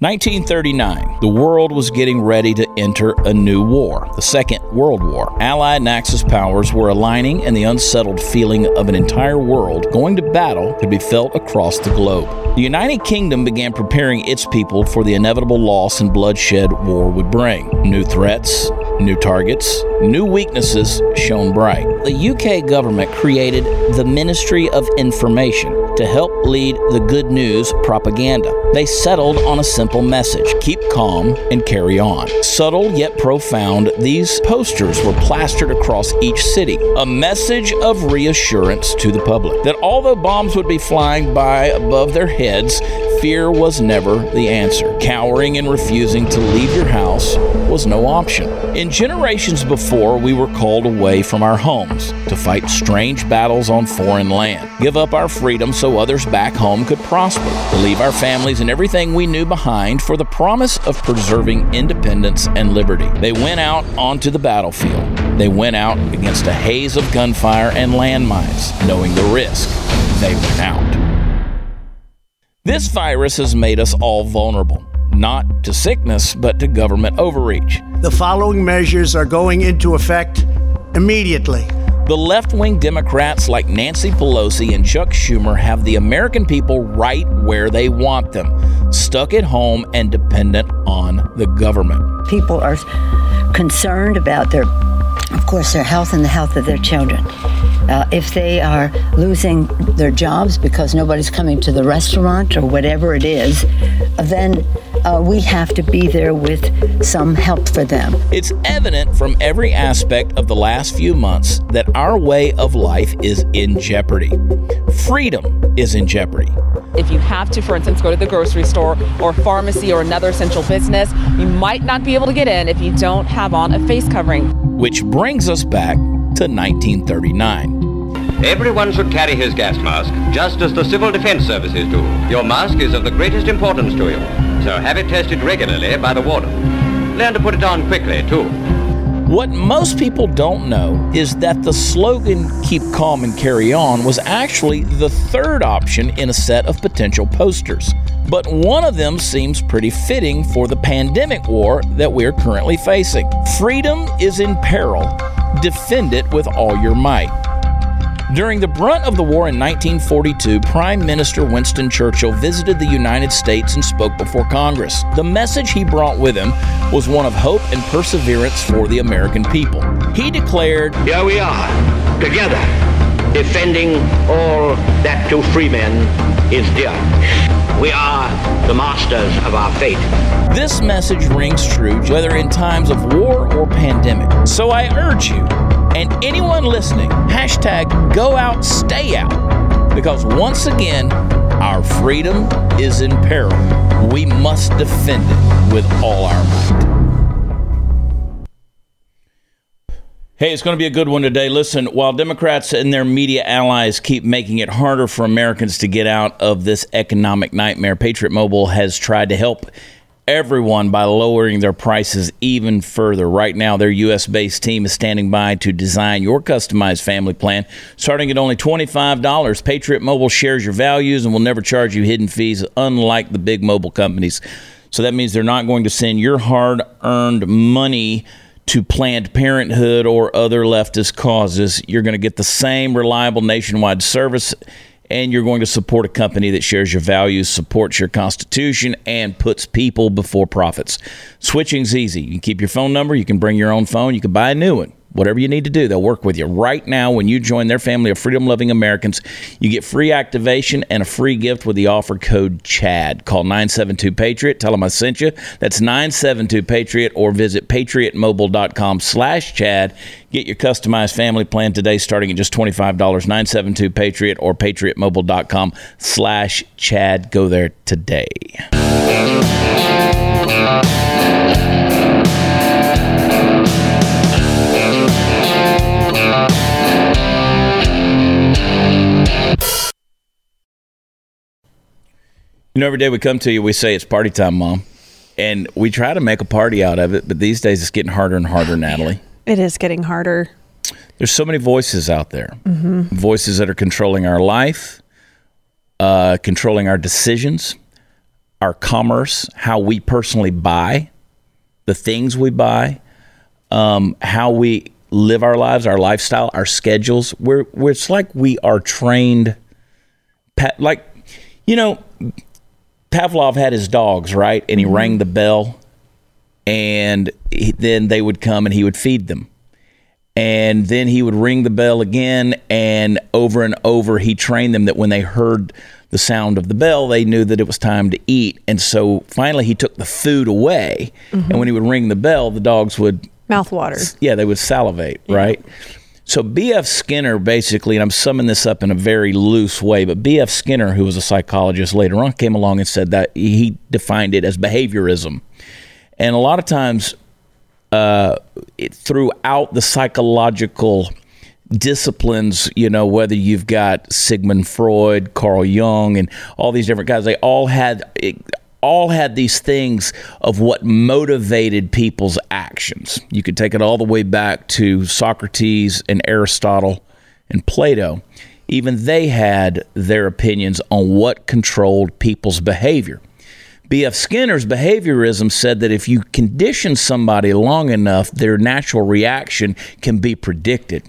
1939. The world was getting ready to enter a new war, the Second World War. Allied and Axis powers were aligning, and the unsettled feeling of an entire world going to battle could be felt across the globe. The United Kingdom began preparing its people for the inevitable loss and bloodshed war would bring. New threats, new targets, new weaknesses shone bright. The UK government created the Ministry of Information to help lead the good news propaganda. They settled on a simple message keep calm and carry on. Subtle yet profound, these posters were plastered across each city. A message of reassurance to the public that although bombs would be flying by above their heads, fear was never the answer. Cowering and refusing to leave your house was no option. In generations before, we were called away from our homes to fight strange battles on foreign land, give up our freedom so others back home could prosper, to leave our families and everything we knew behind for the promise of preserving independence and liberty. They went out onto the battlefield. They went out against a haze of gunfire and landmines, knowing the risk. They went out. This virus has made us all vulnerable, not to sickness, but to government overreach. The following measures are going into effect immediately. The left wing Democrats like Nancy Pelosi and Chuck Schumer have the American people right where they want them, stuck at home and dependent on the government. People are concerned about their, of course, their health and the health of their children. Uh, if they are losing their jobs because nobody's coming to the restaurant or whatever it is, then uh, we have to be there with some help for them. It's evident from every aspect of the last few months that our way of life is in jeopardy. Freedom is in jeopardy. If you have to, for instance, go to the grocery store or pharmacy or another essential business, you might not be able to get in if you don't have on a face covering. Which brings us back to 1939. Everyone should carry his gas mask, just as the Civil Defense Services do. Your mask is of the greatest importance to you, so have it tested regularly by the warden. Learn to put it on quickly, too. What most people don't know is that the slogan Keep Calm and Carry On was actually the third option in a set of potential posters. But one of them seems pretty fitting for the pandemic war that we're currently facing. Freedom is in peril. Defend it with all your might. During the brunt of the war in 1942, Prime Minister Winston Churchill visited the United States and spoke before Congress. The message he brought with him was one of hope and perseverance for the American people. He declared, Here we are, together, defending all that to free men is dear. We are the masters of our fate. This message rings true whether in times of war or pandemic. So I urge you, and anyone listening, hashtag go out, stay out. Because once again, our freedom is in peril. We must defend it with all our might. Hey, it's going to be a good one today. Listen, while Democrats and their media allies keep making it harder for Americans to get out of this economic nightmare, Patriot Mobile has tried to help everyone by lowering their prices even further. Right now, their U.S. based team is standing by to design your customized family plan, starting at only $25. Patriot Mobile shares your values and will never charge you hidden fees, unlike the big mobile companies. So that means they're not going to send your hard earned money to Planned Parenthood or other leftist causes. You're going to get the same reliable nationwide service and you're going to support a company that shares your values, supports your constitution, and puts people before profits. Switching's easy. You can keep your phone number, you can bring your own phone, you can buy a new one. Whatever you need to do, they'll work with you. Right now, when you join their family of freedom loving Americans, you get free activation and a free gift with the offer code CHAD. Call 972 Patriot. Tell them I sent you. That's 972 Patriot or visit patriotmobile.com slash CHAD. Get your customized family plan today starting at just $25. 972 Patriot or patriotmobile.com slash Chad. Go there today. You know, every day we come to you, we say it's party time, mom. And we try to make a party out of it, but these days it's getting harder and harder, Natalie. It is getting harder. There's so many voices out there, mm-hmm. voices that are controlling our life, uh, controlling our decisions, our commerce, how we personally buy, the things we buy, um, how we live our lives, our lifestyle, our schedules. We're, we're it's like we are trained, like you know, Pavlov had his dogs right, and he mm-hmm. rang the bell, and he, then they would come and he would feed them. And then he would ring the bell again, and over and over, he trained them that when they heard the sound of the bell, they knew that it was time to eat. And so finally, he took the food away. Mm-hmm. And when he would ring the bell, the dogs would Mouth water. yeah, they would salivate, right? So B.F. Skinner basically, and I'm summing this up in a very loose way, but B.F. Skinner, who was a psychologist later on, came along and said that he defined it as behaviorism. And a lot of times, uh, it, throughout the psychological disciplines, you know, whether you've got Sigmund Freud, Carl Jung, and all these different guys, they all had all had these things of what motivated people's actions. You could take it all the way back to Socrates and Aristotle and Plato. Even they had their opinions on what controlled people's behavior. B.F. Skinner's behaviorism said that if you condition somebody long enough, their natural reaction can be predicted.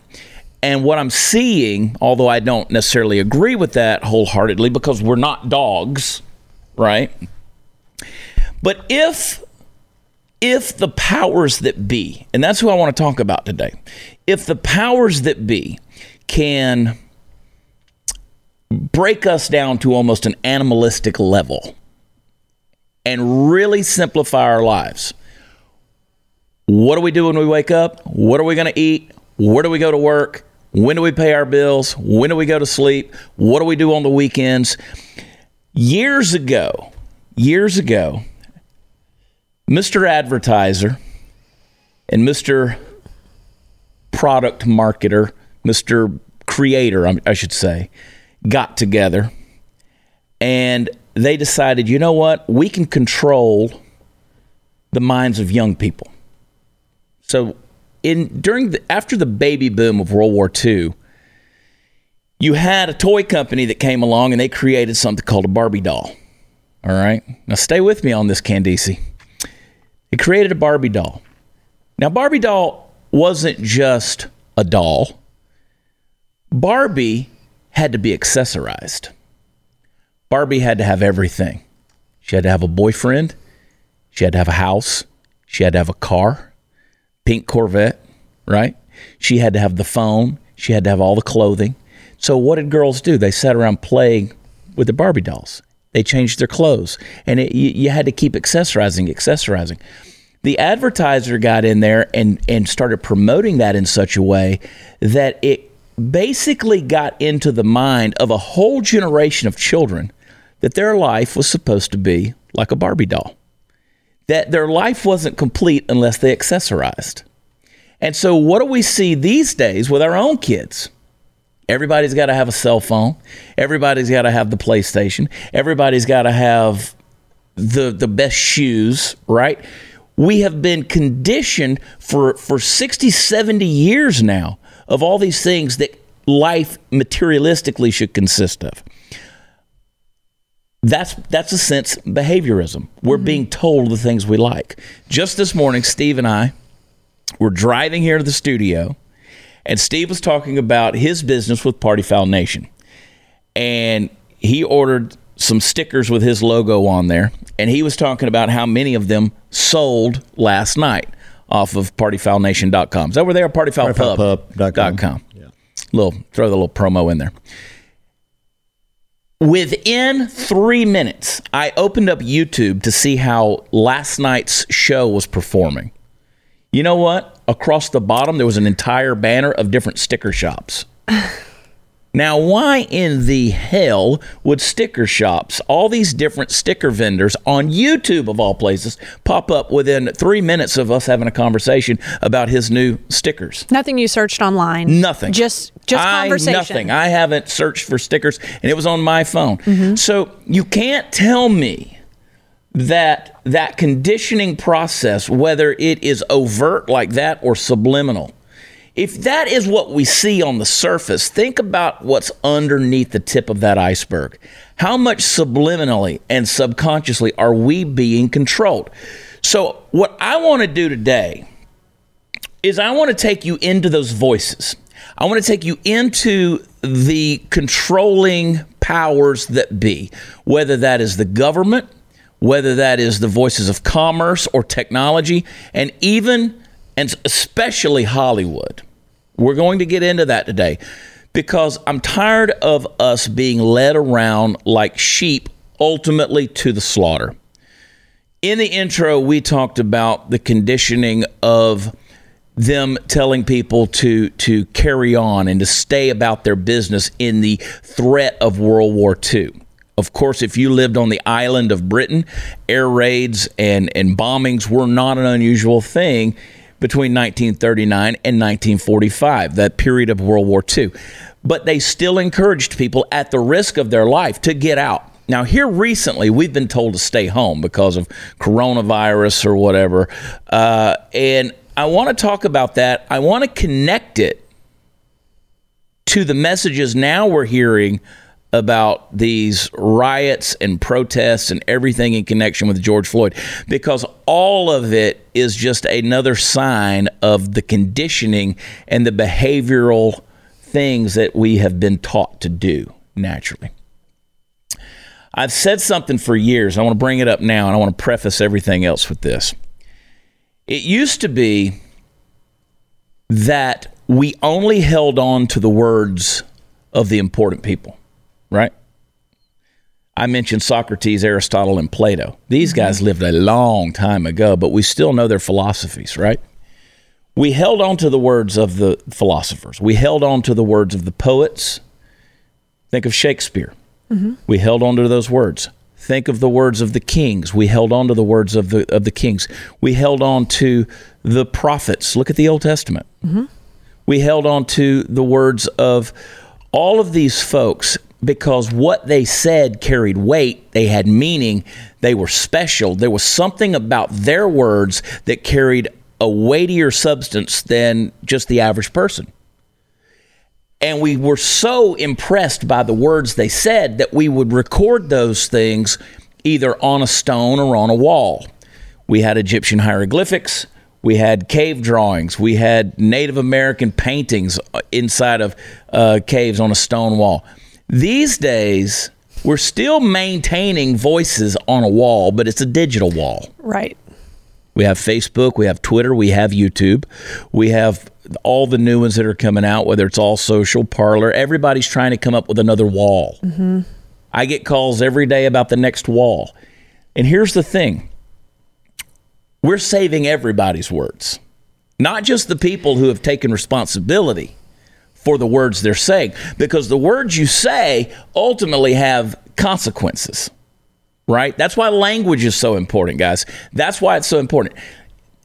And what I'm seeing, although I don't necessarily agree with that wholeheartedly because we're not dogs, right? But if if the powers that be, and that's who I want to talk about today, if the powers that be can break us down to almost an animalistic level and really simplify our lives. What do we do when we wake up? What are we going to eat? Where do we go to work? When do we pay our bills? When do we go to sleep? What do we do on the weekends? Years ago, years ago, Mr. Advertiser and Mr. Product Marketer, Mr. Creator, I should say, got together and they decided, you know what? We can control the minds of young people. So, in during the after the baby boom of World War II, you had a toy company that came along and they created something called a Barbie doll. All right, now stay with me on this, Candace. They created a Barbie doll. Now, Barbie doll wasn't just a doll. Barbie had to be accessorized. Barbie had to have everything. She had to have a boyfriend. She had to have a house. She had to have a car, pink Corvette, right? She had to have the phone. She had to have all the clothing. So, what did girls do? They sat around playing with the Barbie dolls. They changed their clothes, and it, you, you had to keep accessorizing, accessorizing. The advertiser got in there and, and started promoting that in such a way that it basically got into the mind of a whole generation of children that their life was supposed to be like a Barbie doll, that their life wasn't complete unless they accessorized. And so, what do we see these days with our own kids? Everybody's got to have a cell phone. Everybody's got to have the PlayStation. Everybody's got to have the the best shoes, right? We have been conditioned for for 60, 70 years now of all these things that life materialistically should consist of. That's that's a sense behaviorism. We're being mm-hmm. told the things we like. Just this morning, Steve and I were driving here to the studio, and Steve was talking about his business with Party Foul Nation, and he ordered some stickers with his logo on there, and he was talking about how many of them sold last night off of partyfoulnation.com. Is that where they are? Partyfoulpub.com. Yeah. Little throw the little promo in there. Within three minutes, I opened up YouTube to see how last night's show was performing. You know what? Across the bottom, there was an entire banner of different sticker shops. now, why in the hell would sticker shops, all these different sticker vendors on YouTube of all places, pop up within three minutes of us having a conversation about his new stickers? Nothing you searched online. Nothing. Just just I, conversation. Nothing. I haven't searched for stickers, and it was on my phone. Mm-hmm. So you can't tell me that that conditioning process, whether it is overt like that or subliminal, If that is what we see on the surface, think about what's underneath the tip of that iceberg. How much subliminally and subconsciously are we being controlled? So, what I want to do today is I want to take you into those voices. I want to take you into the controlling powers that be, whether that is the government, whether that is the voices of commerce or technology, and even and especially Hollywood. We're going to get into that today because I'm tired of us being led around like sheep ultimately to the slaughter. In the intro, we talked about the conditioning of them telling people to to carry on and to stay about their business in the threat of World War II. Of course, if you lived on the island of Britain, air raids and, and bombings were not an unusual thing between 1939 and 1945, that period of World War II. But they still encouraged people at the risk of their life to get out. Now, here recently, we've been told to stay home because of coronavirus or whatever. Uh, and I want to talk about that. I want to connect it to the messages now we're hearing about these riots and protests and everything in connection with George Floyd because all of it is just another sign of the conditioning and the behavioral things that we have been taught to do naturally. I've said something for years. I want to bring it up now and I want to preface everything else with this. It used to be that we only held on to the words of the important people right? I mentioned Socrates, Aristotle, and Plato. These mm-hmm. guys lived a long time ago, but we still know their philosophies, right? We held on to the words of the philosophers. We held on to the words of the poets. Think of Shakespeare. Mm-hmm. We held on to those words. Think of the words of the kings. We held on to the words of the of the kings. We held on to the prophets. Look at the Old Testament. Mm-hmm. We held on to the words of all of these folks because what they said carried weight, they had meaning, they were special. There was something about their words that carried a weightier substance than just the average person. And we were so impressed by the words they said that we would record those things either on a stone or on a wall. We had Egyptian hieroglyphics. We had cave drawings. We had Native American paintings uh, inside of uh, caves on a stone wall. These days, we're still maintaining voices on a wall, but it's a digital wall. Right. We have Facebook, we have Twitter, we have YouTube, we have all the new ones that are coming out, whether it's all social, Parler. Everybody's trying to come up with another wall. Mm-hmm. I get calls every day about the next wall. And here's the thing we're saving everybody's words, not just the people who have taken responsibility for the words they're saying because the words you say ultimately have consequences, right? That's why language is so important, guys. That's why it's so important.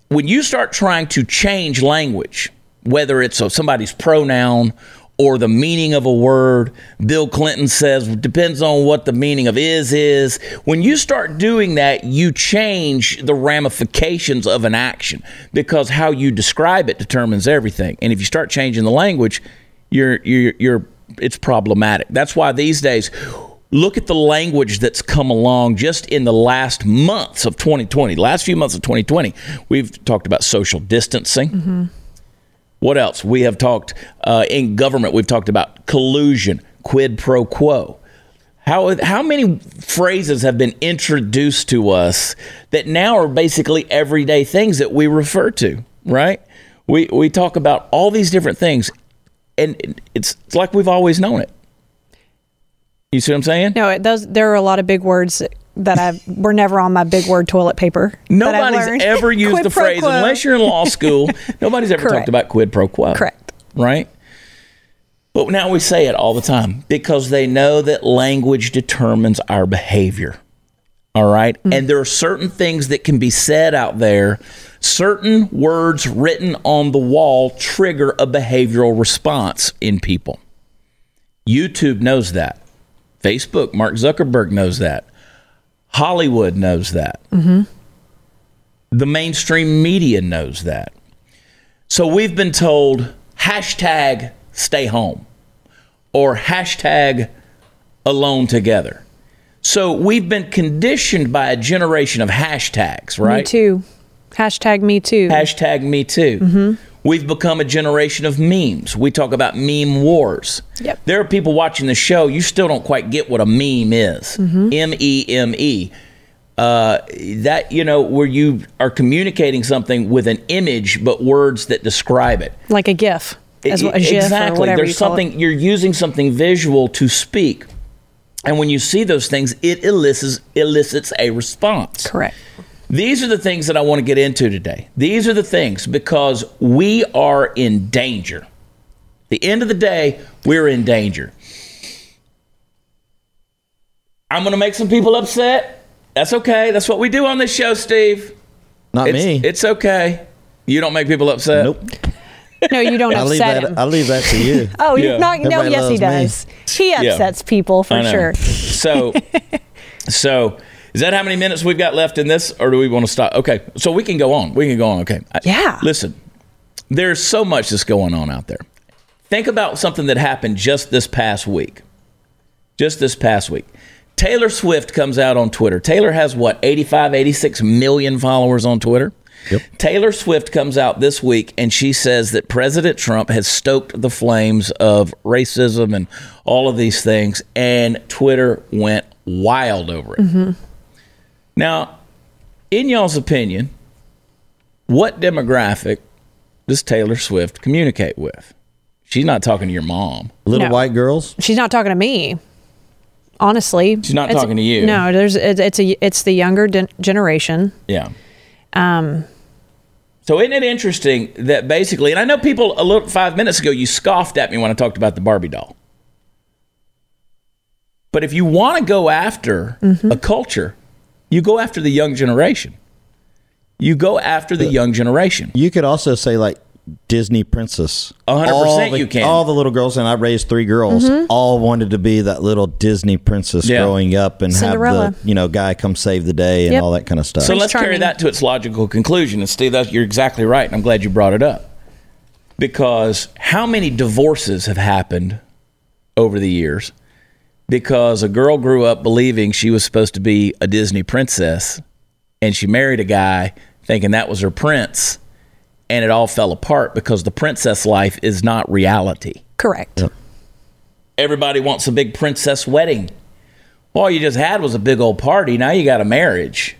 When you start trying to change language, whether it's somebody's pronoun or the meaning of a word. Bill Clinton says depends on what the meaning of is is. When you start doing that, you change the ramifications of an action because how you describe it determines everything. And if you start changing the language, you're you're you're it's problematic. That's why these days look at the language that's come along just in the last months of 2020 last few months of 2020 we've talked about social distancing. Mm-hmm. what else? We have talked uh, in government we've talked about collusion quid pro quo. How, how many phrases have been introduced to us that now are basically everyday things that we refer to right? We, we talk about all these different things and it's, it's like we've always known it. You see what I'm saying? No, it, those there are a lot of big words that I were never on my big word toilet paper. Nobody's ever used the phrase quo. unless you're in law school. nobody's ever Correct. talked about quid pro quo. Correct. Right. But now we say it all the time because they know that language determines our behavior. All right? mm-hmm. And there are certain things that can be said out there certain words written on the wall trigger a behavioral response in people. YouTube knows that. Facebook, Mark Zuckerberg knows that. Hollywood knows that. Mm-hmm. The mainstream media knows that. So we've been told hashtag stay home or hashtag alone together. So we've been conditioned by a generation of hashtags, right? Me too. Hashtag me too. Hashtag me too. We've become a generation of memes. We talk about meme wars. Yep. There are people watching the show, you still don't quite get what a meme is. M E M E. Uh, that, you know, where you are communicating something with an image, but words that describe it. like a GIF, as well, a GIF exactly. or whatever There's you something you're using something visual to speak, and when you see those things, it elicits elicits a response. Correct. These are the things that I want to get into today. These are the things because we are in danger. The end of the day, we're in danger. I'm going to make some people upset. That's okay. That's what we do on this show, Steve. Not It's, me. it's okay. You don't make people upset. nope. No, you don't I leave upset that. him. I leave that to you. oh, Yeah. you not, no, yes, he loves me. does. He upsets people for sure. So, so is that how many minutes we've got left in this, or do we want to stop? Okay, so we can go on. We can go on. Okay. I- Yeah. listen, there's so much that's going on out there. Think about something that happened just this past week. Just this past week. Taylor Swift comes out on Twitter. Taylor has what, 85, 86 million followers on Twitter? Yep. Taylor Swift comes out this week and she says that President Trump has stoked the flames of racism and all of these things, and Twitter went wild over it. Now, in y'all's opinion, what demographic does Taylor Swift communicate with? She's not talking to your mom. Little No. white girls. She's not talking to me. Honestly, She's not talking to you. No, there's it's a it's the younger de- generation. Yeah. Um. So isn't it interesting that basically, and I know people a little five minutes ago you scoffed at me when I talked about the Barbie doll. But if you want to go after mm-hmm. a culture, you go after the young generation. You go after the young generation. You could also say like Disney princess. A hundred All the- you can. All the little girls, and I raised three girls, all wanted to be that little Disney princess Yeah. growing up and Cinderella. have the you know guy come save the day and Yep. all that kind of stuff. So let's carry that to its logical conclusion. And Steve, that's, you're exactly right. And I'm glad you brought it up. Because how many divorces have happened over the years because a girl grew up believing she was supposed to be a Disney princess and she married a guy thinking that was her prince and it all fell apart because the princess life is not reality. Correct. Everybody wants a big princess wedding. All you just had was a big old party. Now you got a marriage,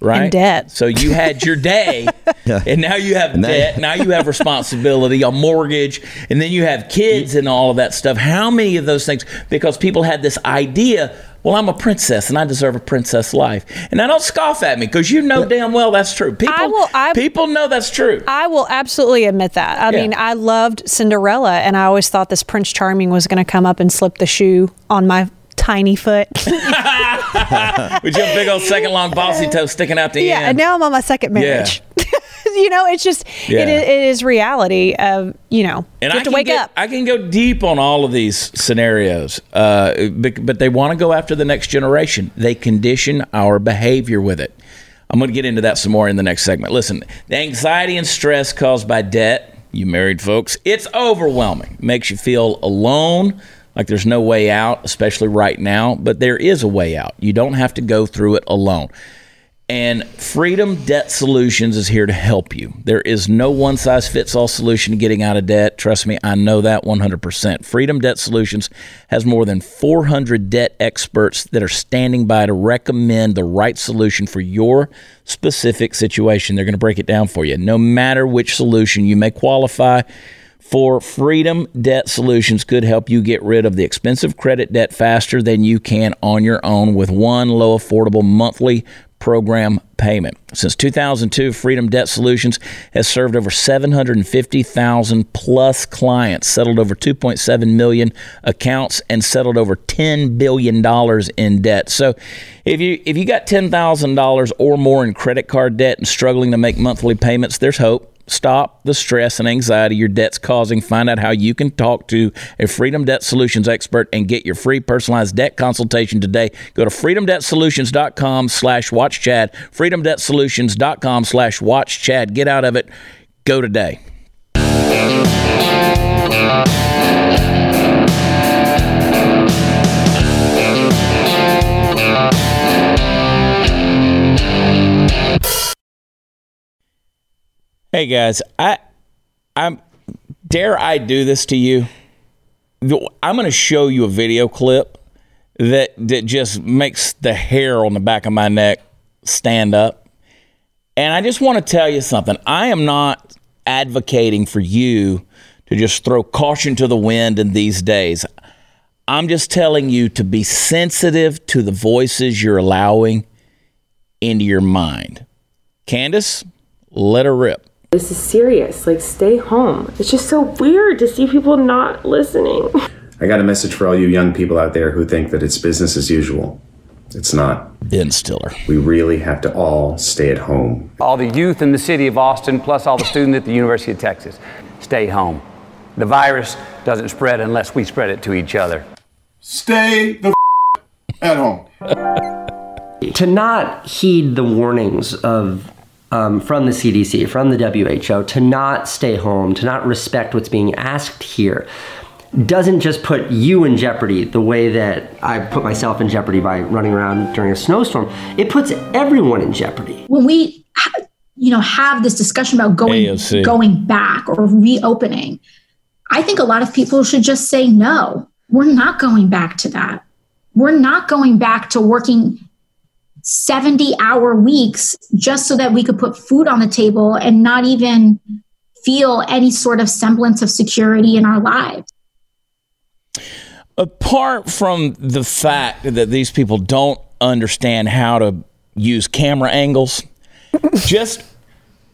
right? And debt. So you had your day, and now you have now- debt. Now you have responsibility, a mortgage, and then you have kids and all of that stuff. How many of those things? Because people had this idea. Well, I'm a princess and I deserve a princess life. And now don't scoff at me because you know damn well that's true. People, I will- I- people know that's true. I will absolutely admit that. I Yeah. mean, I loved Cinderella, and I always thought this Prince Charming was going to come up and slip the shoe on my tiny foot. With your big old second long bossy toe sticking out the yeah, end. and now I'm on my second marriage. you know, it's just Yeah. it, is, it is reality of you know And you I have to can wake get, up. I can go deep on all of these scenarios, uh, but, but they want to go after the next generation. They condition our behavior with it. I'm going to get into that some more in the next segment. Listen, the anxiety and stress caused by debt, you married folks, it's overwhelming. Makes you feel alone, like there's no way out, especially right now, but there is a way out. You don't have to go through it alone. And Freedom Debt Solutions is here to help you. There is no one size fits all solution to getting out of debt. Trust me, I know that 100%. Freedom Debt Solutions has more than 400 debt experts that are standing by to recommend the right solution for your specific situation. They're going to break it down for you. No matter which solution you may qualify for Freedom Debt Solutions could help you get rid of the expensive credit debt faster than you can on your own with one low affordable monthly program payment. Since 2002, Freedom Debt Solutions has served over 750,000 plus clients, settled over 2.7 million accounts and settled over 10 billion dollars in debt. So, if you if you got $10,000 or more in credit card debt and struggling to make monthly payments, there's hope. Stop the stress and anxiety your debt's causing. Find out how you can talk to a Freedom Debt Solutions expert and get your free personalized debt consultation today. Go to freedomdebtsolutions.com slash watch Chad. Freedomdebtsolutions.com slash watch Chad. Get out of it. Go today. Hey guys, I I'm dare I do this to you? I'm going to show you a video clip that that just makes the hair on the back of my neck stand up. And I just want to tell you something. I am not advocating for you to just throw caution to the wind in these days. I'm just telling you to be sensitive to the voices you're allowing into your mind. Candace, let her rip. This is serious. Like, stay home. It's just so weird to see people not listening. I got a message for all you young people out there who think that it's business as usual. It's not. Ben Stiller. We really have to all stay at home. All the youth in the city of Austin, plus all the students at the University of Texas, stay home. The virus doesn't spread unless we spread it to each other. Stay the at home. to not heed the warnings of um, from the CDC, from the WHO, to not stay home, to not respect what's being asked here, doesn't just put you in jeopardy the way that I put myself in jeopardy by running around during a snowstorm. It puts everyone in jeopardy. When we, you know, have this discussion about going AOC. going back or reopening, I think a lot of people should just say no. We're not going back to that. We're not going back to working 70 hour weeks just so that we could put food on the table and not even feel any sort of semblance of security in our lives. Apart from the fact that these people don't understand how to use camera angles, just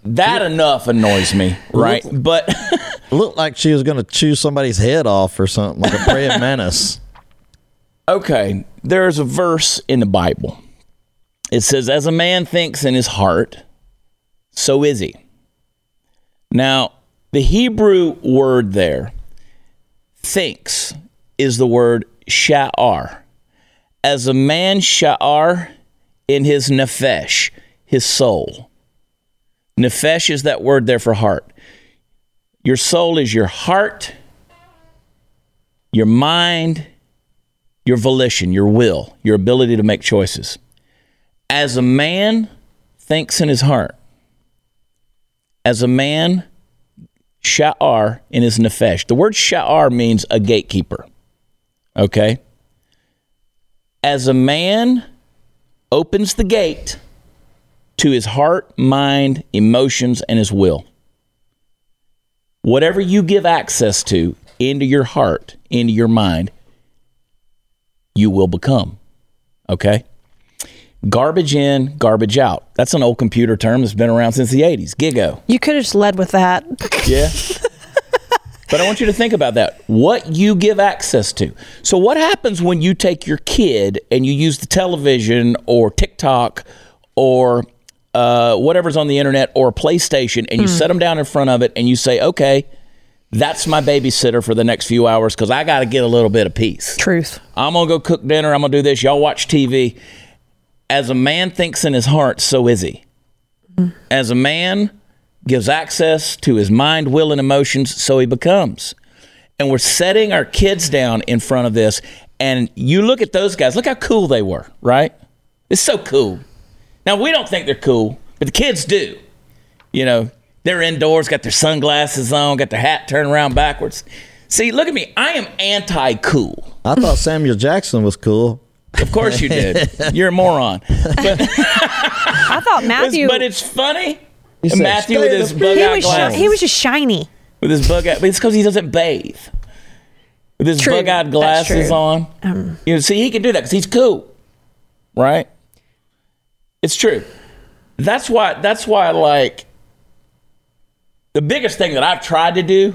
that enough annoys me, right? Look, but looked like she was going to chew somebody's head off or something, like a praying mantis. Okay, there's a verse in the Bible it says, As a man thinks in his heart, so is he. Now, the Hebrew word there, thinks, is the word sha'ar. As a man sha'ar in his nefesh, his soul. Nefesh is that word there for heart. Your soul is your heart, your mind, your volition, your will, your ability to make choices as a man thinks in his heart, as a man sha'ar in his nefesh. The word sha'ar means a gatekeeper. Okay? As a man opens the gate to his heart, mind, emotions, and his will. Whatever you give access to into your heart, into your mind, you will become. Okay? Garbage in, garbage out. That's an old computer term that's been around since the 80s. Gigo. You could have just led with that. Yeah. but I want you to think about that. What you give access to. So, what happens when you take your kid and you use the television or TikTok or uh, whatever's on the internet or a PlayStation and you mm. set them down in front of it and you say, okay, that's my babysitter for the next few hours because I got to get a little bit of peace. Truth. I'm going to go cook dinner. I'm going to do this. Y'all watch TV as a man thinks in his heart, so is he. As a man gives access to his mind, will, and emotions, so he becomes. And we're setting our kids down in front of this. And you look at those guys, look how cool they were, right? It's so cool. Now, we don't think they're cool, but the kids do. You know, they're indoors, got their sunglasses on, got their hat turned around backwards. See, look at me. I am anti cool. I thought Samuel Jackson was cool. Of course you did. You're a moron. But I thought Matthew. but it's funny. Matthew with his bug he out was, glasses. he was just shiny. with his bug out. But it's because he doesn't bathe. With his True. bug out glasses on. Um, You know, see, he can do that because he's cool, right? It's true. That's why. That's why. Like the biggest thing that I've tried to do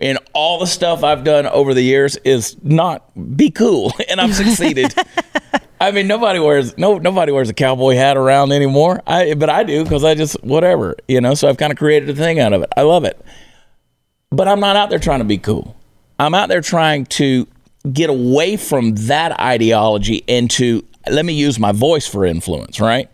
in all the stuff I've done over the years is not be cool, and I've succeeded. I mean, nobody wears no nobody wears a cowboy hat around anymore. I but I do because I just whatever you know. So I've kind of created a thing out of it. I love it, but I'm not out there trying to be cool. I'm out there trying to get away from that ideology and to let me use my voice for influence. Right?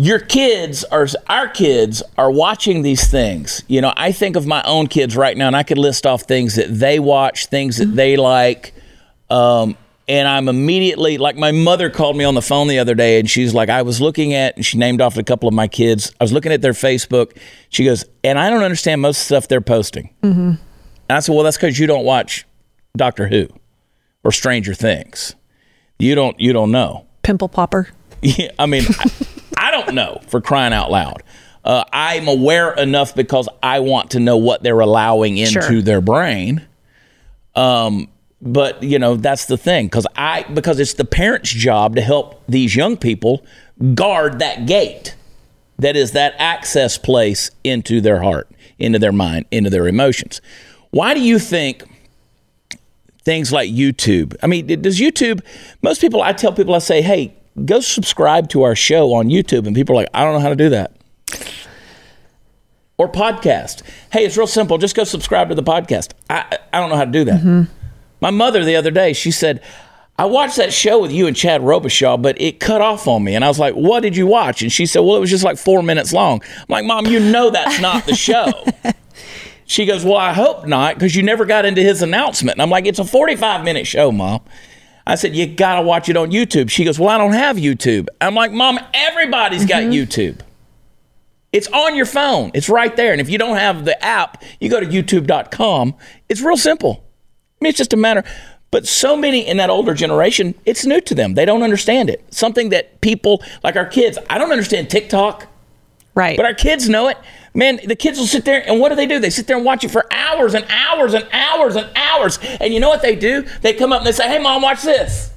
Your kids are our kids are watching these things. You know, I think of my own kids right now, and I could list off things that they watch, things that they like. Um, and I'm immediately like my mother called me on the phone the other day and she's like I was looking at and she named off a couple of my kids. I was looking at their Facebook. She goes, "And I don't understand most stuff they're posting." Mm-hmm. And I said, "Well, that's cuz you don't watch Doctor Who or Stranger Things. You don't you don't know." Pimple popper. Yeah, I mean, I don't know for crying out loud. Uh, I'm aware enough because I want to know what they're allowing into Sure. their brain. Um, but you know that's the thing because I because it's the parents' job to help these young people guard that gate that is that access place into their heart, into their mind, into their emotions. Why do you think things like YouTube? I mean, does YouTube? Most people, I tell people, I say, hey, go subscribe to our show on YouTube, and people are like, I don't know how to do that. Or podcast. Hey, it's real simple. Just go subscribe to the podcast. I I don't know how to do that. Mm-hmm. My mother the other day, she said, I watched that show with you and Chad Robichaux, but it cut off on me. And I was like, What did you watch? And she said, Well, it was just like four minutes long. I'm like, Mom, you know that's not the show. she goes, Well, I hope not, because you never got into his announcement. And I'm like, It's a 45 minute show, Mom. I said, You got to watch it on YouTube. She goes, Well, I don't have YouTube. I'm like, Mom, everybody's got mm-hmm. YouTube. It's on your phone. It's right there. And if you don't have the app, you go to youtube.com. It's real simple. I mean, it's just a matter. But so many in that older generation, it's new to them. They don't understand it. Something that people like our kids, I don't understand TikTok. Right. But our kids know it. Man, the kids will sit there and what do they do? They sit there and watch it for hours and hours and hours and hours. And you know what they do? They come up and they say, Hey, mom, watch this.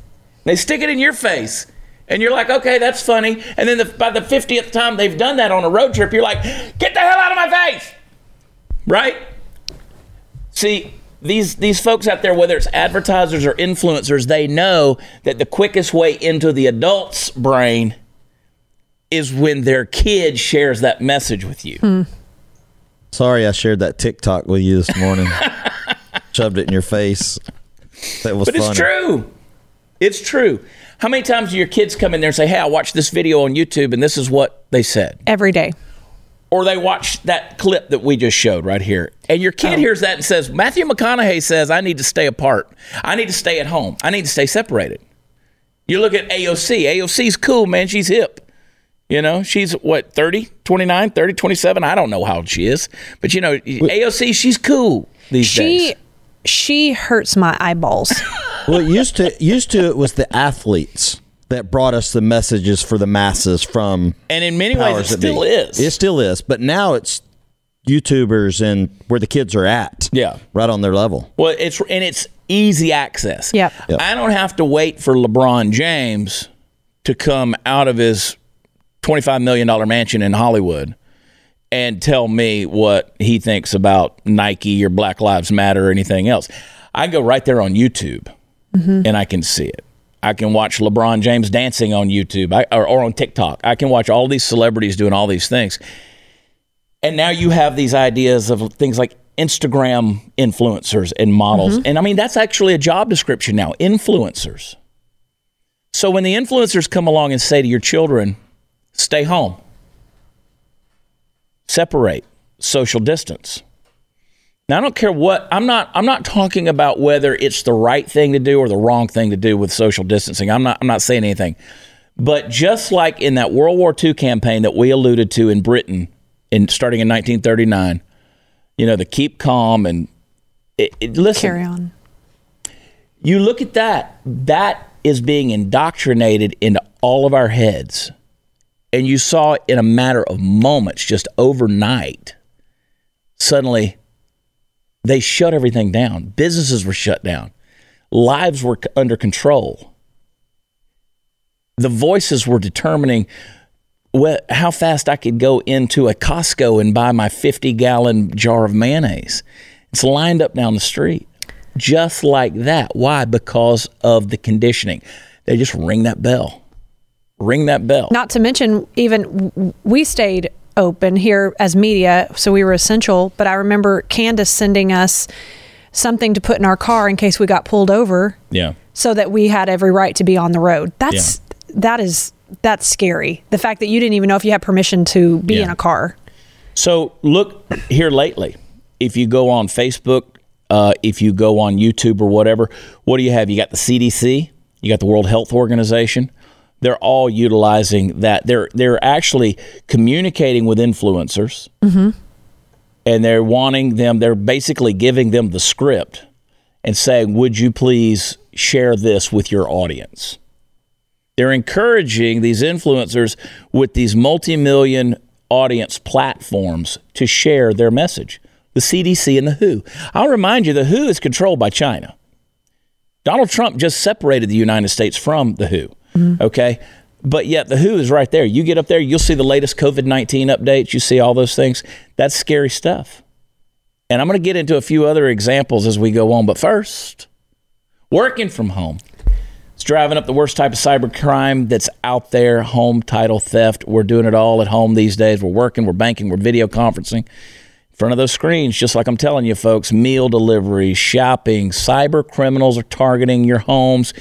They stick it in your face. And you're like, okay, that's funny. And then the, by the 50th time they've done that on a road trip, you're like, get the hell out of my face. Right? See, these these folks out there, whether it's advertisers or influencers, they know that the quickest way into the adult's brain is when their kid shares that message with you. Hmm. Sorry, I shared that TikTok with you this morning. Shoved it in your face. That was But it's true. It's true. How many times do your kids come in there and say, "Hey, I watched this video on YouTube and this is what they said"? Every day. Or they watch that clip that we just showed right here, and your Oh. kid hears that and says, "Matthew McConaughey says I need to stay apart. I need to stay at home. I need to stay separated." You look at AOC. AOC's cool, man. She's hip. You know, she's what, 30, 29, 30, 27? I don't know how old she is. But you know, AOC, she's cool these She days. she hurts my eyeballs. well, it used to used to it was the athletes that brought us the messages for the masses from And in many ways, it that be. still is. It still is, but now it's YouTubers and where the kids are at. Yeah. right on their level. Well, it's and it's easy access. Yep. Yep. I don't have to wait for LeBron James to come out of his twenty-five million dollar mansion in Hollywood and tell me what he thinks about Nike or Black Lives Matter or anything else. I go right there on YouTube mm-hmm. and I can see it. I can watch LeBron James dancing on YouTube I, or, or on TikTok. I can watch all these celebrities doing all these things. And now you have these ideas of things like Instagram influencers and models. Mm-hmm. And I mean, that's actually a job description now influencers. So when the influencers come along and say to your children, stay home, separate, social distance. Now I don't care what I'm not I'm not talking about whether it's the right thing to do or the wrong thing to do with social distancing. I'm not I'm not saying anything. But just like in that World War II campaign that we alluded to in Britain in starting in 1939, you know, the keep calm and it, it, listen, Carry on. you look at that, that is being indoctrinated into all of our heads. And you saw in a matter of moments, just overnight. Suddenly, they shut everything down. Businesses were shut down. Lives were under control. The voices were determining wh- how fast I could go into a Costco and buy my 50 gallon jar of mayonnaise. It's lined up down the street just like that. Why? Because of the conditioning. They just ring that bell. Ring that bell. Not to mention, even we stayed open here as media, so we were essential. But I remember Candace sending us something to put in our car in case we got pulled over, Yeah. so that we had every right to be on the road. That's that is that's scary. The fact that you didn't even know if you had permission to be Yeah. in a car. So look here lately. If you go on Facebook, uh, if you go on YouTube or whatever, what do you have? You got the CDC, you got the World Health Organization. They're all utilizing that. They're they're actually communicating with influencers, Mm-hmm. and they're wanting them. They're basically giving them the script and saying, "Would you please share this with your audience?" They're encouraging these influencers with these multi-million audience platforms to share their message. The CDC and the WHO. I'll remind you, the WHO is controlled by China. Donald Trump just separated the United States from the WHO. Mm-hmm. Okay. But yet the WHO is right there. You get up there, you'll see the latest COVID 19 updates. You see all those things. That's scary stuff. And I'm going to get into a few other examples as we go on. But first, working from home. It's driving up the worst type of cybercrime that's out there home title theft. We're doing it all at home these days. We're working, we're banking, we're video conferencing in front of those screens, just like I'm telling you, folks, meal delivery, shopping, cyber criminals are targeting your homes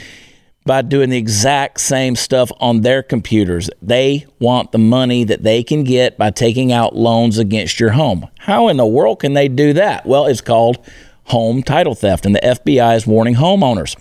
by doing the exact same stuff on their computers. They want the money that they can get by taking out loans against your home. How in the world can they do that? Well, it's called home title theft, and the FBI is warning homeowners.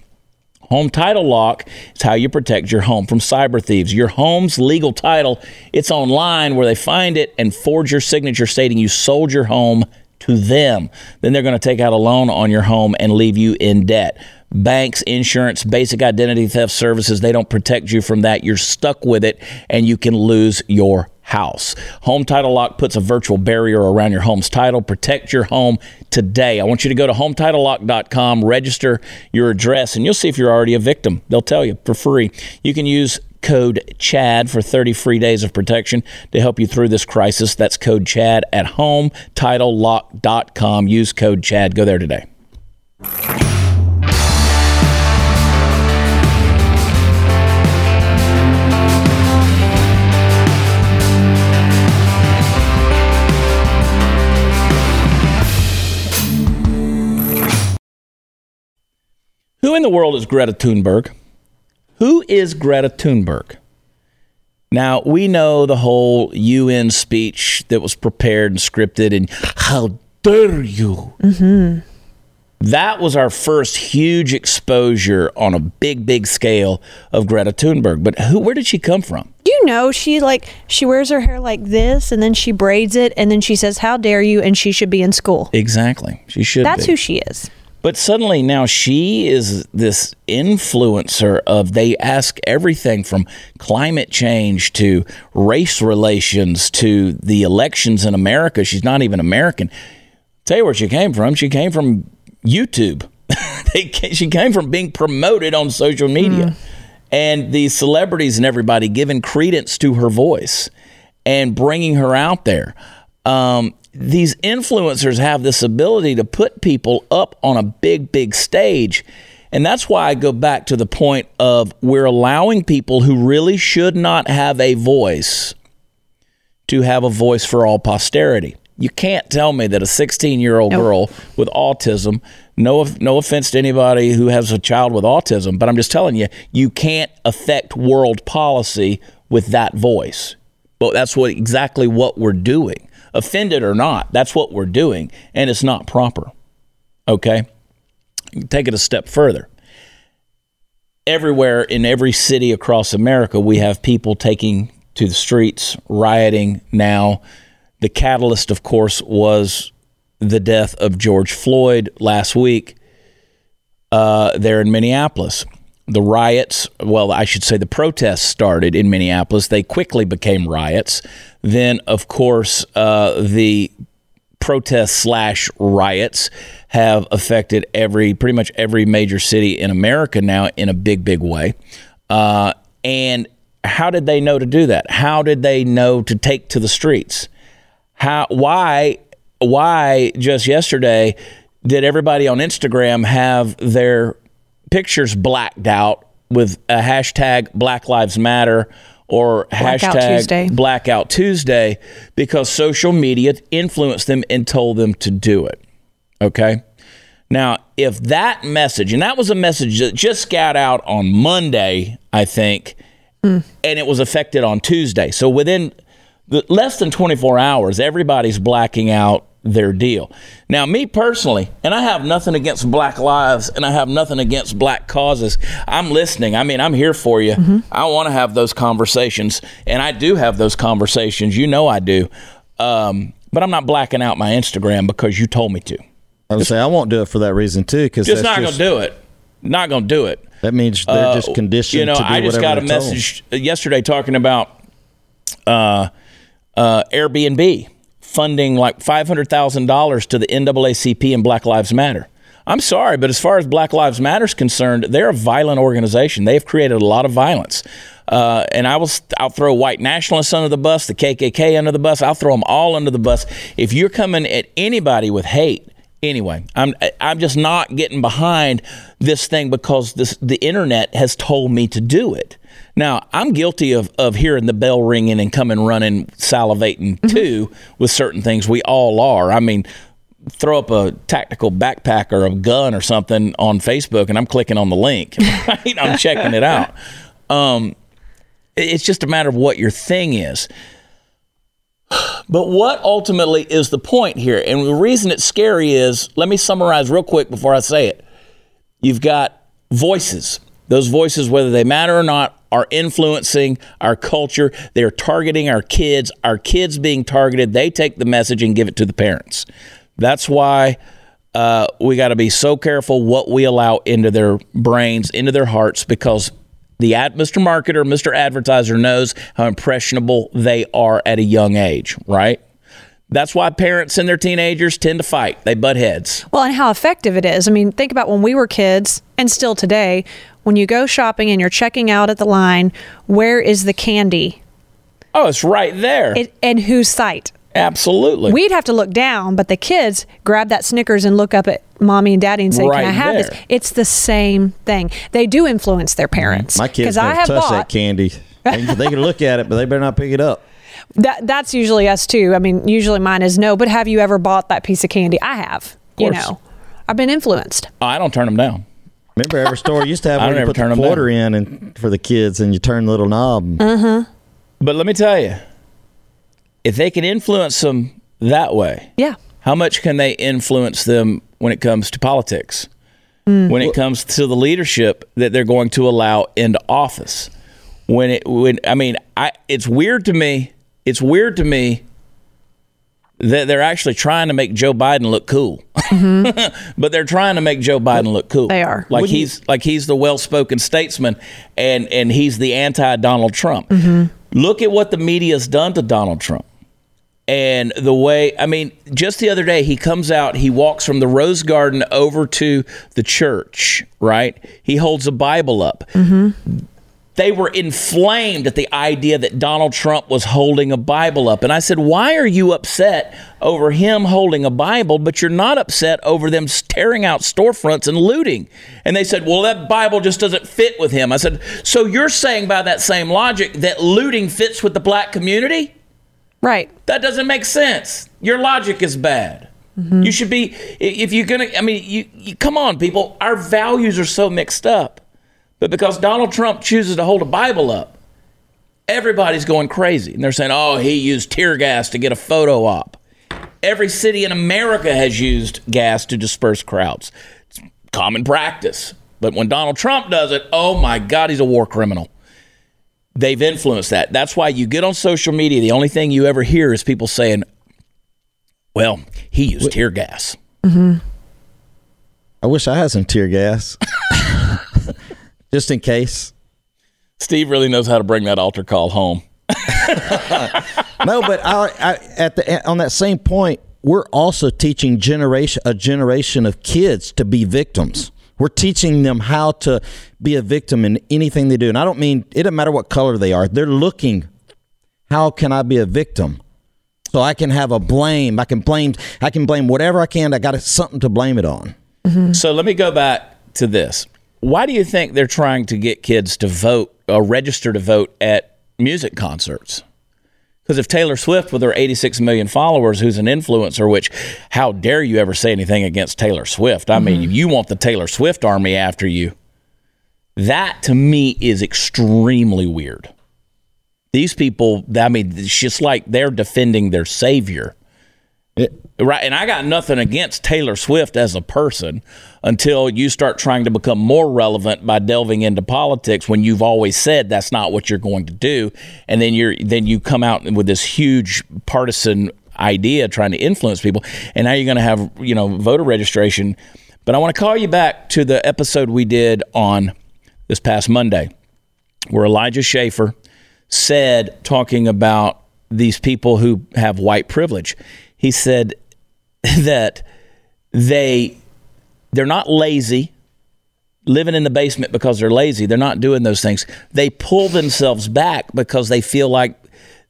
Home title lock is how you protect your home from cyber thieves. Your home's legal title, it's online where they find it and forge your signature stating you sold your home to them. Then they're going to take out a loan on your home and leave you in debt. Banks, insurance, basic identity theft services, they don't protect you from that. You're stuck with it and you can lose your house. Home Title Lock puts a virtual barrier around your home's title. Protect your home today. I want you to go to hometitlelock.com, register your address, and you'll see if you're already a victim. They'll tell you for free. You can use code CHAD for 30 free days of protection to help you through this crisis. That's code CHAD at hometitlelock.com. Use code CHAD. Go there today. Who in the world is Greta Thunberg? Who is Greta Thunberg? Now, we know the whole UN speech that was prepared and scripted, and how dare you? Mm-hmm. That was our first huge exposure on a big, big scale of Greta Thunberg. But who, where did she come from? You know, she like she wears her hair like this, and then she braids it, and then she says, "How dare you?" and she should be in school. Exactly. She should That's be. who she is. But suddenly now she is this influencer of they ask everything from climate change to race relations to the elections in America. She's not even American. Tell you where she came from. She came from YouTube. they, ca- she came from being promoted on social media. Hmm. And the celebrities and everybody giving credence to her voice and bringing her out there. Um, these influencers have this ability to put people up on a big, big stage. And that's why I go back to the point of we're allowing people who really should not have a voice to have a voice for all posterity. You can't tell me that a 16 year old girl with autism, no, no offense to anybody who has a child with autism, but I'm just telling you, you can't affect world policy with that voice. But that's what exactly what we're doing. Offended or not, that's what we're doing, and it's not proper. Okay? Take it a step further. Everywhere in every city across America, we have people taking to the streets, rioting now. The catalyst, of course, was the death of George Floyd last week uh, there in Minneapolis. The riots, well, I should say the protests started in Minneapolis. They quickly became riots. Then, of course, uh, the protests slash riots have affected every pretty much every major city in America now in a big, big way. Uh, and how did they know to do that? How did they know to take to the streets? How? Why? Why? Just yesterday, did everybody on Instagram have their pictures blacked out with a hashtag Black Lives Matter or Blackout hashtag Tuesday. Blackout Tuesday because social media influenced them and told them to do it. Okay. Now, if that message, and that was a message that just got out on Monday, I think, hmm. and it was affected on Tuesday. So within the, less than 24 hours, everybody's blacking out their deal. Now, me personally, and I have nothing against black lives and I have nothing against black causes. I'm listening. I mean, I'm here for you. I want to have those conversations, and I do have those conversations. You know I do. Um, but I'm not blacking out my Instagram because you told me to. I would say I won't do it for that reason too, because Just not going to do it. Not going to do it. That means they're Uh, just conditioned. You know, I just got a they're told. message yesterday talking about uh, uh, Airbnb funding like five hundred thousand dollars to the NAACP and Black Lives Matter. I'm sorry, but as far as Black Lives Matter is concerned, they're a violent organization. They've created a lot of violence. Uh, and I will, I'll throw white nationalists under the bus, the KKK under the bus. I'll throw them all under the bus. If you're coming at anybody with hate, anyway, I'm I'm just not getting behind this thing because this the internet has told me to do it. Now I'm guilty of of hearing the bell ringing and coming running, salivating too with certain things. We all are. I mean, throw up a tactical backpack or a gun or something on Facebook, and I'm clicking on the link. Right? I'm checking it out. Um, it's just a matter of what your thing is. But what ultimately is the point here? And the reason it's scary is let me summarize real quick before I say it. You've got voices. Those voices, whether they matter or not, are influencing our culture. They're targeting our kids. Our kids being targeted, they take the message and give it to the parents. That's why uh, we got to be so careful what we allow into their brains, into their hearts, because the ad, Mr. Marketer, Mr. Advertiser knows how impressionable they are at a young age, right? That's why parents and their teenagers tend to fight. They butt heads. Well, and how effective it is. I mean, think about when we were kids and still today, when you go shopping and you're checking out at the line, where is the candy? Oh, it's right there. It, and whose sight? Absolutely. We'd have to look down, but the kids grab that Snickers and look up at mommy and daddy and say, Right "Can I have there. this?" It's the same thing. They do influence their parents. My kids 'Cause I never have touch bought, that candy. They, can- they can look at it, but they better not pick it up. That that's usually us too. I mean, usually mine is no, but have you ever bought that piece of candy? I have. You know, I've been influenced. Oh, I don't turn them down. Remember, every store used to have one where you put turn the 'em quarter in and for the kids, and you turn the little knob. Uh huh. But let me tell you, if they can influence them that way, Yeah. how much can they influence them when it comes to politics? When it comes to the leadership that they're going to allow into office? When it when I mean, I it's weird to me. It's weird to me that they're actually trying to make Joe Biden look cool. but they're trying to make Joe Biden look cool. They are. Like Wouldn't- he's like he's the well-spoken statesman and and he's the anti-Donald Trump. Mm-hmm. Look at what the media's done to Donald Trump. And the way, I mean, just the other day, he comes out, he walks from the Rose Garden over to the church, right? He holds a Bible up. They were inflamed at the idea that Donald Trump was holding a Bible up. And I said, Why are you upset over him holding a Bible, but you're not upset over them tearing out storefronts and looting? And they said, Well, that Bible just doesn't fit with him. I said, So you're saying by that same logic that looting fits with the black community? Right. That doesn't make sense. Your logic is bad. Mm-hmm. You should be, if you're gonna. I mean, you, you come on, people. Our values are so mixed up, but because Donald Trump chooses to hold a Bible up, everybody's going crazy, and they're saying, "Oh, he used tear gas to get a photo op." Every city in America has used gas to disperse crowds. It's common practice. But when Donald Trump does it, oh my God, he's a war criminal they've influenced that. That's why you get on social media, the only thing you ever hear is people saying, well, he used tear gas. Mm-hmm. I wish I had some tear gas, just in case. Steve really knows how to bring that altar call home. no, but I, I, at the on that same point, we're also teaching generation a generation of kids to be victims. We're teaching them how to be a victim in anything they do, and I don't mean it doesn't matter what color they are. They're looking, how can I be a victim? So I can have a blame. I can blame. I can blame whatever I can. I got something to blame it on. Mm-hmm. So let me go back to this. Why do you think they're trying to get kids to vote or register to vote at music concerts? Because if Taylor Swift, with her 86 million followers, who's an influencer, which how dare you ever say anything against Taylor Swift? I mean, mm-hmm. you want the Taylor Swift army after you. That to me is extremely weird. These people, I mean, it's just like they're defending their savior. It, right. And I got nothing against Taylor Swift as a person until you start trying to become more relevant by delving into politics when you've always said that's not what you're going to do. And then you're then you come out with this huge partisan idea trying to influence people. And now you're going to have, you know, voter registration. But I want to call you back to the episode we did on this past Monday where Elijah Schaffer said, talking about these people who have white privilege, he said that they they're not lazy living in the basement because they're lazy they're not doing those things they pull themselves back because they feel like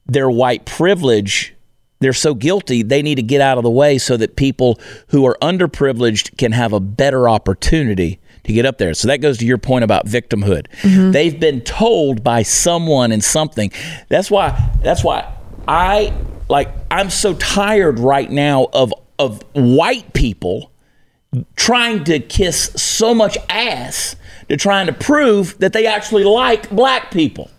their white privilege they're so guilty they need to get out of the way so that people who are underprivileged can have a better opportunity to get up there. So that goes to your point about victimhood. Mm-hmm. They've been told by someone and something. That's why that's why I like I'm so tired right now of of white people trying to kiss so much ass to trying to prove that they actually like black people.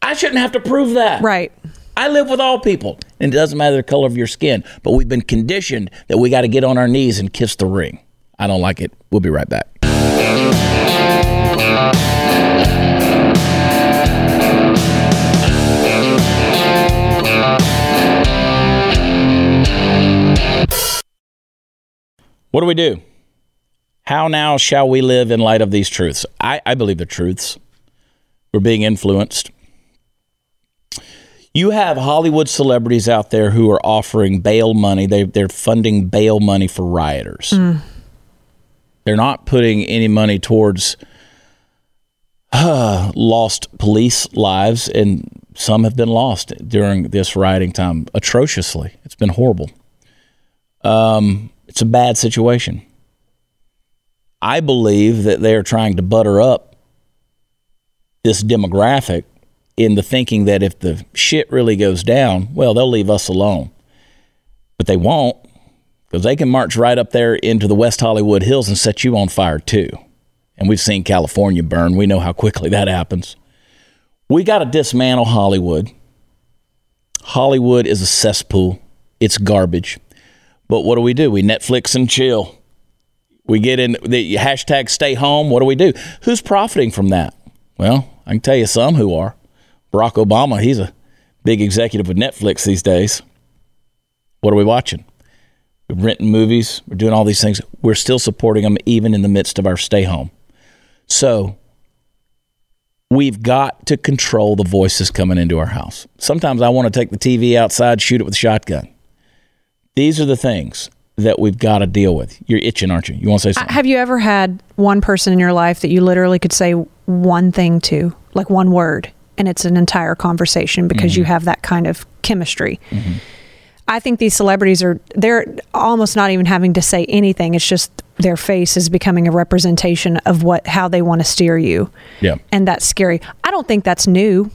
I shouldn't have to prove that. Right. I live with all people, and it doesn't matter the color of your skin, but we've been conditioned that we got to get on our knees and kiss the ring. I don't like it. We'll be right back. What do we do? How now shall we live in light of these truths? I, I believe the truths. We're being influenced. You have Hollywood celebrities out there who are offering bail money. They, they're funding bail money for rioters. Mm. They're not putting any money towards uh, lost police lives, and some have been lost during this rioting time atrociously. It's been horrible. Um, it's a bad situation. I believe that they are trying to butter up this demographic in the thinking that if the shit really goes down, well, they'll leave us alone. But they won't because they can march right up there into the West Hollywood Hills and set you on fire too. And we've seen California burn. We know how quickly that happens. We got to dismantle Hollywood. Hollywood is a cesspool. It's garbage. But what do we do? We Netflix and chill. We get in the hashtag stay home. What do we do? Who's profiting from that? Well, I can tell you some who are. Barack Obama, he's a big executive with Netflix these days. What are we watching? We're renting movies. We're doing all these things. We're still supporting them even in the midst of our stay home. So we've got to control the voices coming into our house. Sometimes I want to take the TV outside, shoot it with a shotgun. These are the things that we've got to deal with. You're itching, aren't you? You want to say something? Have you ever had one person in your life that you literally could say one thing to, like one word, and it's an entire conversation because mm-hmm. you have that kind of chemistry? Mm-hmm. I think these celebrities are they're almost not even having to say anything. It's just their face is becoming a representation of what how they want to steer you. Yeah. And that's scary. I don't think that's new.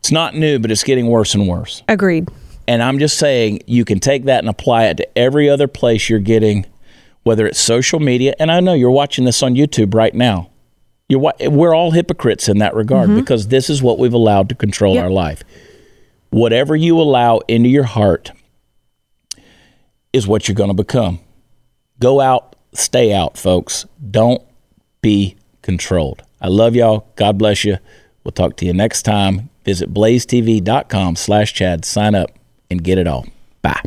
It's not new, but it's getting worse and worse. Agreed. And I'm just saying you can take that and apply it to every other place you're getting whether it's social media and I know you're watching this on YouTube right now. You're we're all hypocrites in that regard mm-hmm. because this is what we've allowed to control yep. our life whatever you allow into your heart is what you're going to become. Go out, stay out, folks. Don't be controlled. I love y'all. God bless you. We'll talk to you next time. Visit blazetv.com slash Chad. Sign up and get it all. Bye.